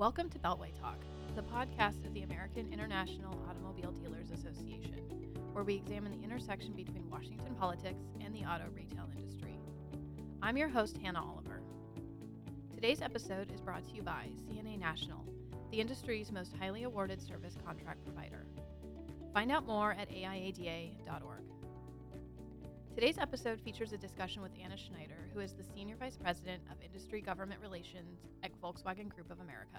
Welcome to Beltway Talk, the podcast of the American International Automobile Dealers Association, where we examine the intersection between Washington politics and the auto retail industry. I'm your host, Hannah Oliver. Today's episode is brought to you by CNA National, the industry's most highly awarded service contract provider. Find out more at AIADA.org. Today's episode features a discussion with Anna Schneider, who is the Senior Vice President of Industry Government Relations at Volkswagen Group of America.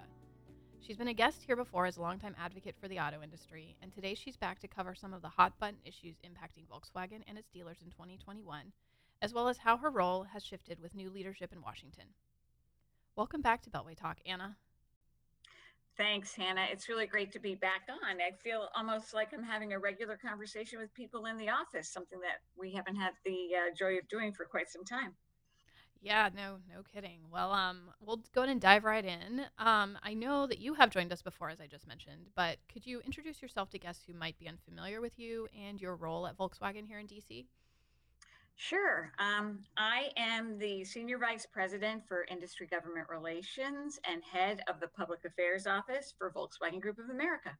She's been a guest here before as a longtime advocate for the auto industry, and today she's back to cover some of the hot button issues impacting Volkswagen and its dealers in 2021, as well as how her role has shifted with new leadership in Washington. Welcome back to Beltway Talk, Anna. Thanks, Hannah. It's really great to be back on. I feel almost like I'm having a regular conversation with people in the office, something that we haven't had the uh, joy of doing for quite some time. Yeah, no, no kidding. Well, um, we'll go ahead and dive right in. Um, I know that you have joined us before, as I just mentioned, but could you introduce yourself to guests who might be unfamiliar with you and your role at Volkswagen here in DC? Sure. Um, I am the Senior Vice President for Industry Government Relations and head of the Public Affairs Office for Volkswagen Group of America.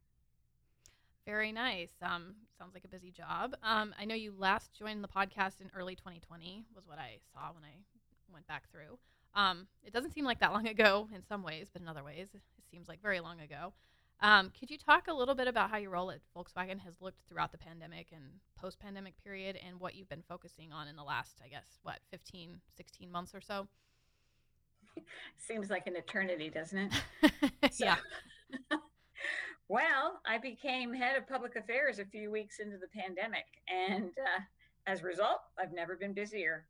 Very nice. Um, sounds like a busy job. Um, I know you last joined the podcast in early 2020, was what I saw when I went back through. Um, it doesn't seem like that long ago in some ways, but in other ways, it seems like very long ago. Um, could you talk a little bit about how your role at Volkswagen has looked throughout the pandemic and post pandemic period and what you've been focusing on in the last, I guess, what, 15, 16 months or so? Seems like an eternity, doesn't it? yeah. well, I became head of public affairs a few weeks into the pandemic. And uh, as a result, I've never been busier.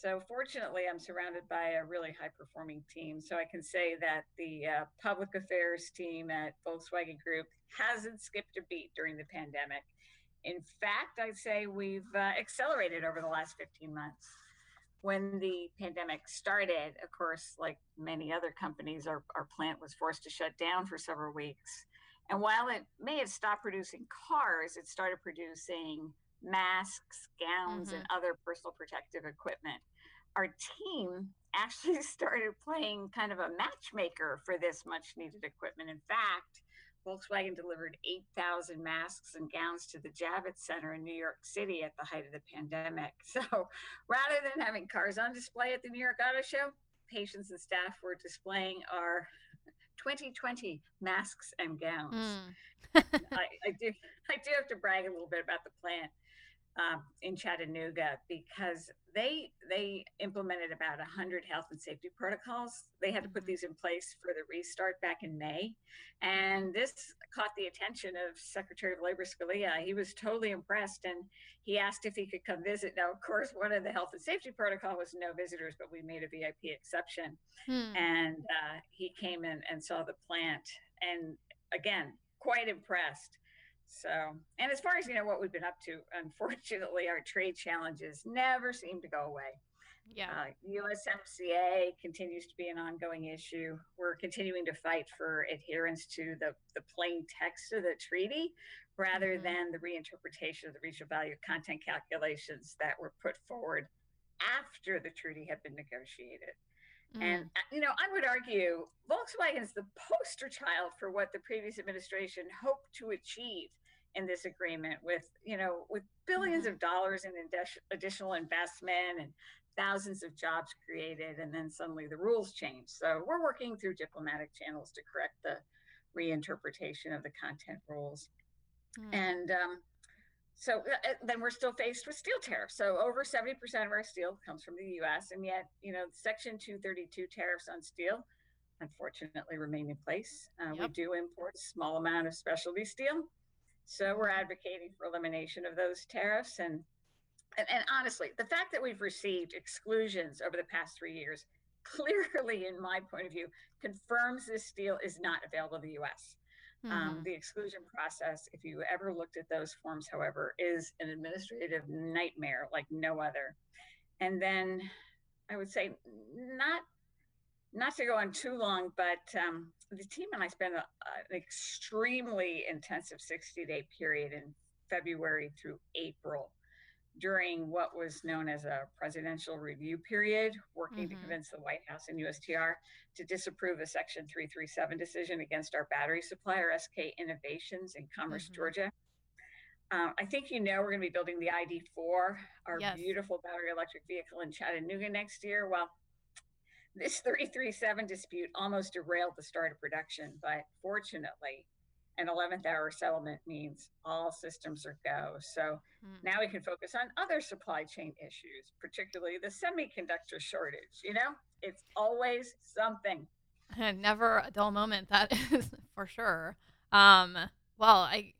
So fortunately, I'm surrounded by a really high performing team. So I can say that the uh, public affairs team at Volkswagen Group hasn't skipped a beat during the pandemic. In fact, I'd say we've uh, accelerated over the last 15 months. When the pandemic started, of course, like many other companies, our, our plant was forced to shut down for several weeks. And while it may have stopped producing cars, it started producing masks, gowns, mm-hmm. and other personal protective equipment. Our team actually started playing kind of a matchmaker for this much needed equipment. In fact, Volkswagen delivered 8,000 masks and gowns to the Javits Center in New York City at the height of the pandemic. So rather than having cars on display at the New York Auto Show, patients and staff were displaying our 2020 masks and gowns. Mm. I, I, do I do have to brag a little bit about the plant um, in Chattanooga because they they implemented about 100 health and safety protocols. They had to put mm-hmm. these in place for the restart back in May, and this caught the attention of Secretary of Labor Scalia. He was totally impressed, and he asked if he could come visit. Now, of course, one of the health and safety protocol was no visitors, but we made a VIP exception, hmm. and uh, he came in and saw the plant, and again, quite impressed so, and as far as you know, what we've been up to, unfortunately, our trade challenges never seem to go away. Yeah. Uh, USMCA continues to be an ongoing issue. We're continuing to fight for adherence to the, the plain text of the treaty rather mm-hmm. than the reinterpretation of the regional value content calculations that were put forward after the treaty had been negotiated. Mm. And, you know, I would argue Volkswagen is the poster child for what the previous administration hoped to achieve in this agreement with, you know, with 1000000000s mm-hmm. of dollars in additional investment and thousands of jobs created. And then suddenly the rules changed. So we're working through diplomatic channels to correct the reinterpretation of the content rules. Mm. And, um, so uh, uh, then we're still faced with steel tariffs. So over 70% of our steel comes from the US. And yet, you know, Section 232 tariffs on steel unfortunately remain in place. Uh, yep. We do import a small amount of specialty steel. So we're advocating for elimination of those tariffs. And, and, and honestly, the fact that we've received exclusions over the past three years clearly, in my point of view, confirms this steel is not available in the US. Um, mm-hmm. Um, the exclusion process, if you ever looked at those forms, however, is an administrative nightmare like no other. And then I would say, not not to go on too long, but um, the team and I spent a, an extremely intensive 60 day period in February through April during what was known as a presidential review period, working mm-hmm. to convince the White House and USTR to disapprove a Section 337 decision against our battery supplier, SK Innovations in Commerce, mm-hmm. Georgia. Um, I think you know we're going to be building the ID4, our yes. beautiful battery electric vehicle in Chattanooga next year. Well, this 337 dispute almost derailed the start of production, but fortunately, an 11th hour settlement means all systems are go. So mm. now we can focus on other supply chain issues, particularly the semiconductor shortage. You know, it's always something. Never a dull moment, that is for sure. Um, well, I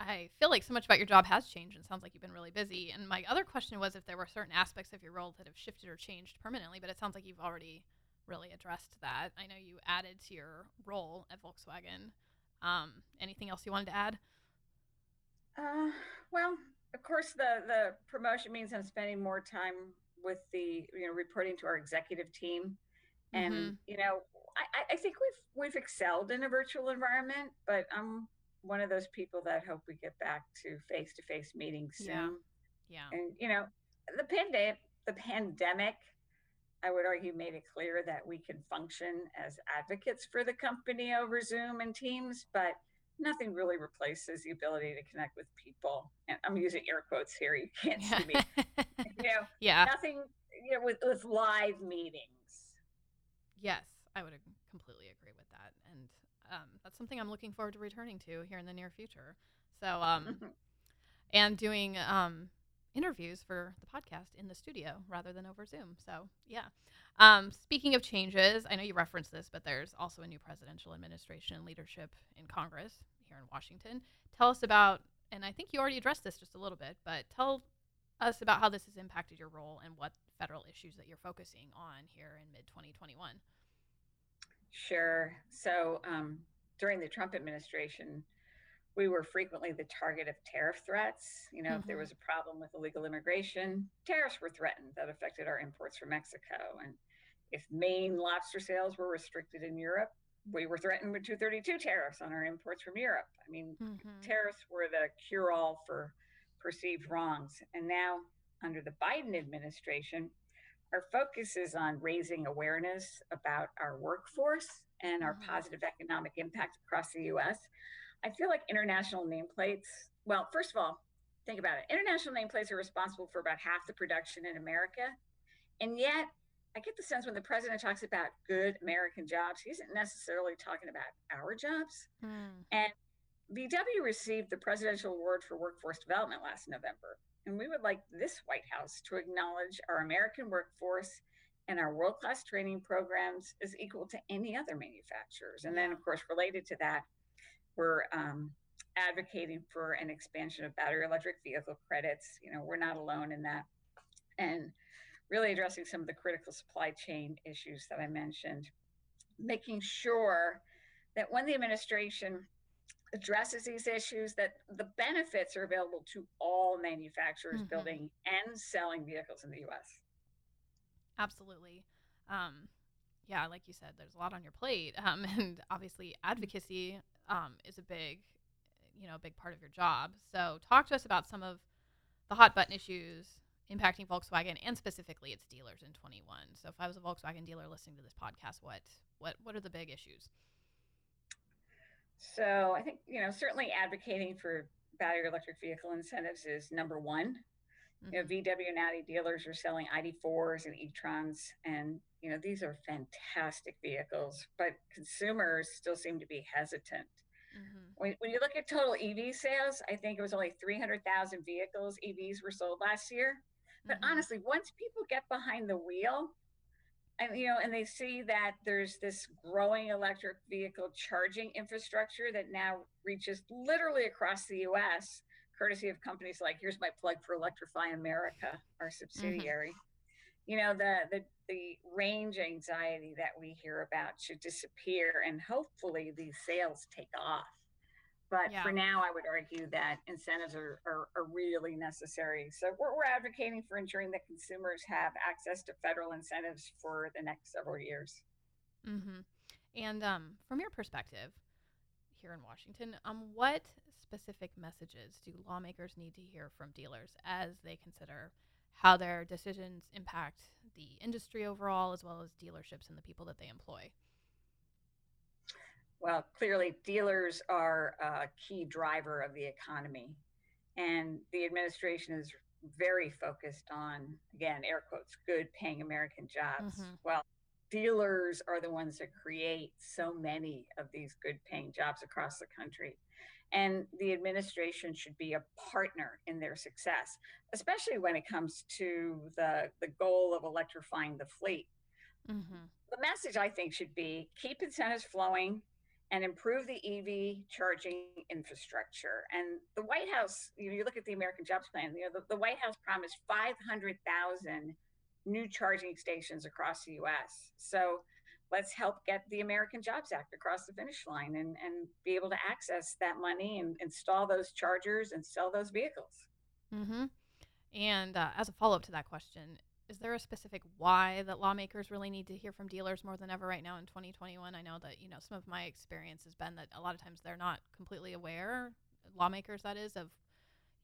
I feel like so much about your job has changed and sounds like you've been really busy. And my other question was if there were certain aspects of your role that have shifted or changed permanently, but it sounds like you've already really addressed that. I know you added to your role at Volkswagen. Um, anything else you wanted to add? Uh, well, of course, the the promotion means I'm spending more time with the you know reporting to our executive team, and mm-hmm. you know I, I think we've we've excelled in a virtual environment, but I'm one of those people that hope we get back to face to face meetings soon. Yeah. yeah. And you know, the pandemic the pandemic I would argue made it clear that we can function as advocates for the company over Zoom and Teams, but nothing really replaces the ability to connect with people. And I'm using air quotes here. You can't see me. you know, yeah. Nothing you know with, with live meetings. Yes, I would completely agree with that. And um, that's something I'm looking forward to returning to here in the near future. So, um, and doing um, interviews for the podcast in the studio rather than over Zoom. So, yeah. Um, speaking of changes, I know you referenced this, but there's also a new presidential administration and leadership in Congress here in Washington. Tell us about, and I think you already addressed this just a little bit, but tell us about how this has impacted your role and what federal issues that you're focusing on here in mid 2021. Sure. So um, during the Trump administration, we were frequently the target of tariff threats. You know, mm-hmm. if there mm-hmm. was a problem with illegal immigration, tariffs were threatened that affected our imports from Mexico. And if Maine lobster sales were restricted in Europe, we were threatened with 232 tariffs on our imports from Europe. I mean, mm-hmm. tariffs were the cure all for perceived wrongs. And now, under the Biden administration, our focus is on raising awareness about our workforce and our mm-hmm. positive economic impact across the US. I feel like international nameplates, well, first of all, think about it. International nameplates are responsible for about half the production in America. And yet, I get the sense when the president talks about good American jobs, he isn't necessarily talking about our jobs. Mm. And VW received the Presidential Award for Workforce Development last November. And we would like this White House to acknowledge our American workforce and our world class training programs is equal to any other manufacturers. And then, of course, related to that, we're um, advocating for an expansion of battery electric vehicle credits. You know, we're not alone in that. And really addressing some of the critical supply chain issues that I mentioned, making sure that when the administration addresses these issues that the benefits are available to all manufacturers mm-hmm. building and selling vehicles in the US. Absolutely. Um, yeah, like you said, there's a lot on your plate. Um, and obviously advocacy um, is a big, you know, a big part of your job. So talk to us about some of the hot button issues impacting Volkswagen and specifically its dealers in 21. So if I was a Volkswagen dealer listening to this podcast, what what what are the big issues? So I think, you know, certainly advocating for battery electric vehicle incentives is number one. Mm-hmm. You know. VW and Audi dealers are selling ID4s and e-trons, and you know these are fantastic vehicles, but consumers still seem to be hesitant. Mm-hmm. When, when you look at total EV sales, I think it was only 300,000 vehicles EVs were sold last year. But mm-hmm. honestly, once people get behind the wheel, and you know and they see that there's this growing electric vehicle charging infrastructure that now reaches literally across the US courtesy of companies like here's my plug for Electrify America our mm-hmm. subsidiary mm-hmm. you know the the the range anxiety that we hear about should disappear and hopefully these sales take off but yeah. for now, I would argue that incentives are, are, are really necessary. So we're, we're advocating for ensuring that consumers have access to federal incentives for the next several years. Mm-hmm. And um, from your perspective, here in Washington. Um, what specific messages do lawmakers need to hear from dealers as they consider how their decisions impact the industry overall, as well as dealerships and the people that they employ? Well, clearly, dealers are a key driver of the economy, and the administration is very focused on, again, air quotes, good paying American jobs. Mm-hmm. Well, dealers are the ones that create so many of these good paying jobs across the country. And the administration should be a partner in their success, especially when it comes to the, the goal of electrifying the fleet. Mm-hmm. The message, I think, should be keep incentives flowing and improve the EV charging infrastructure. And the White House, you, know, you look at the American Jobs Plan, you know, the, the White House promised 500,000 new charging stations across the US. So let's help get the American Jobs Act across the finish line and, and be able to access that money and install those chargers and sell those vehicles. Mm-hmm. And uh, as a follow up to that question, is there a specific why that lawmakers really need to hear from dealers more than ever right now in 2021? I know that, you know, some of my experience has been that a lot of times they're not completely aware, lawmakers that is, of,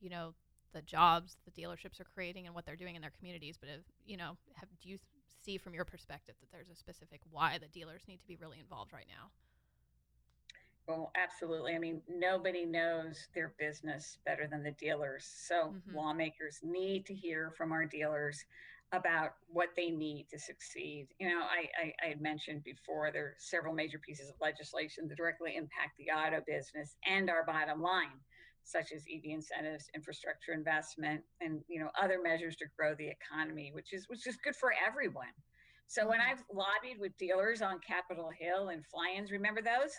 you know, the jobs the dealerships are creating and what they're doing in their communities. But if, you know, have, do you see from your perspective that there's a specific why the dealers need to be really involved right now? Well, absolutely. I mean, nobody knows their business better than the dealers. So mm-hmm. lawmakers need to hear from our dealers about what they need to succeed. You know, I, I, I, had mentioned before there are several major pieces of legislation that directly impact the auto business and our bottom line such as EV incentives, infrastructure investment, and you know other measures to grow the economy, which is which is good for everyone. So when mm-hmm. I've lobbied with dealers on Capitol Hill and fly-ins, remember those?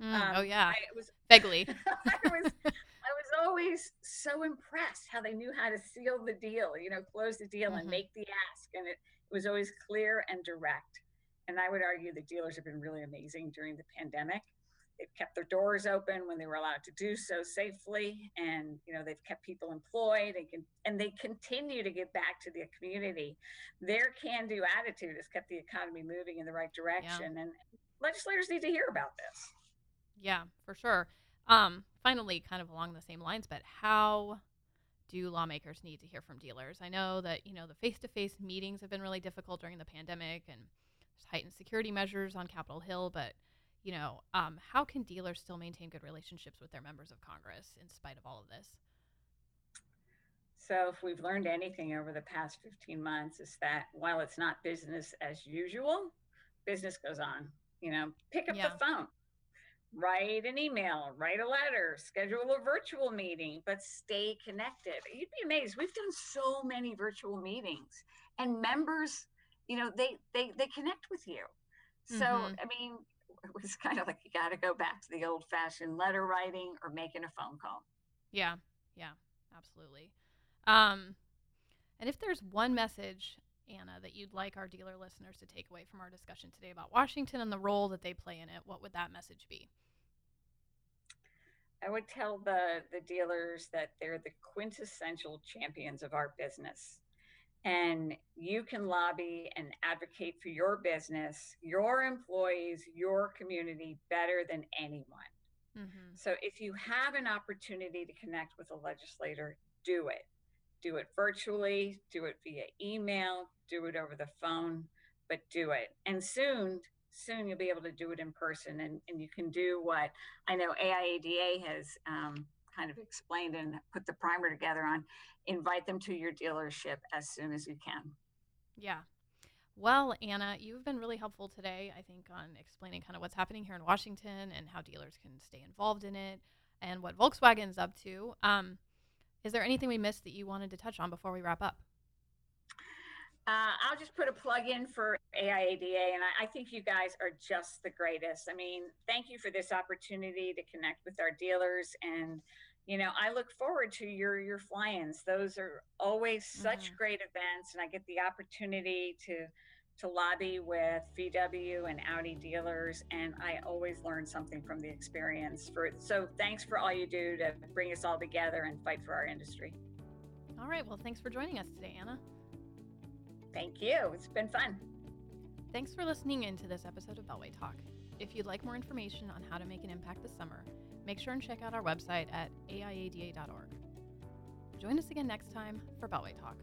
Mm, um, oh yeah, I was vaguely. I was I was always so impressed how they knew how to seal the deal, you know, close the deal mm-hmm. and make the ask, and it, it was always clear and direct. And I would argue the dealers have been really amazing during the pandemic they've kept their doors open when they were allowed to do so safely and you know they've kept people employed and can, and they continue to give back to the community. Their can do attitude has kept the economy moving in the right direction yeah. and legislators need to hear about this. Yeah for sure. Um finally kind of along the same lines but how do lawmakers need to hear from dealers? I know that you know the face-to-face meetings have been really difficult during the pandemic and heightened security measures on capitol hill but you know, um, how can dealers still maintain good relationships with their members of Congress in spite of all of this? So, if we've learned anything over the past 15 months, is that while it's not business as usual, business goes on. You know, pick up yeah. the phone, write an email, write a letter, schedule a virtual meeting, but stay connected. You'd be amazed. We've done so many virtual meetings, and members, you know, they they they connect with you. So, mm-hmm. I mean, it was kind of like you got to go back to the old fashioned letter writing or making a phone call. Yeah, yeah, absolutely. Um, and if there's one message, Anna, that you'd like our dealer listeners to take away from our discussion today about Washington and the role that they play in it, what would that message be? I would tell the the dealers that they're the quintessential champions of our business and you can lobby and advocate for your business, your employees, your community better than anyone. Mm-hmm. So if you have an opportunity to connect with a legislator, do it. Do it virtually, do it via email, do it over the phone, but do it. And soon, soon you'll be able to do it in person and, and you can do what I know AIADA has um, kind of explained and put the primer together on invite them to your dealership as soon as you can. Yeah. Well, Anna, you've been really helpful today, I think, on explaining kind of what's happening here in Washington and how dealers can stay involved in it and what Volkswagen's up to. Um, is there anything we missed that you wanted to touch on before we wrap up? Uh, I'll just put a plug in for AIADA, and I, I, think you guys are just the greatest. I mean, thank you for this opportunity to connect with our dealers and you know i look forward to your your fly-ins. Those are always such mm-hmm. great events and i get the opportunity to to lobby with vw and audi dealers and i always learn something from the experience. For so thanks for all you do to bring us all together and fight for our industry. All right. Well thanks for joining us today anna thank you it's been fun thanks for listening in to this episode of beltway talk If you'd like more information on how to make an impact this summer, make sure and check out our website at aiada.org. Join us again next time for Beltway Talk.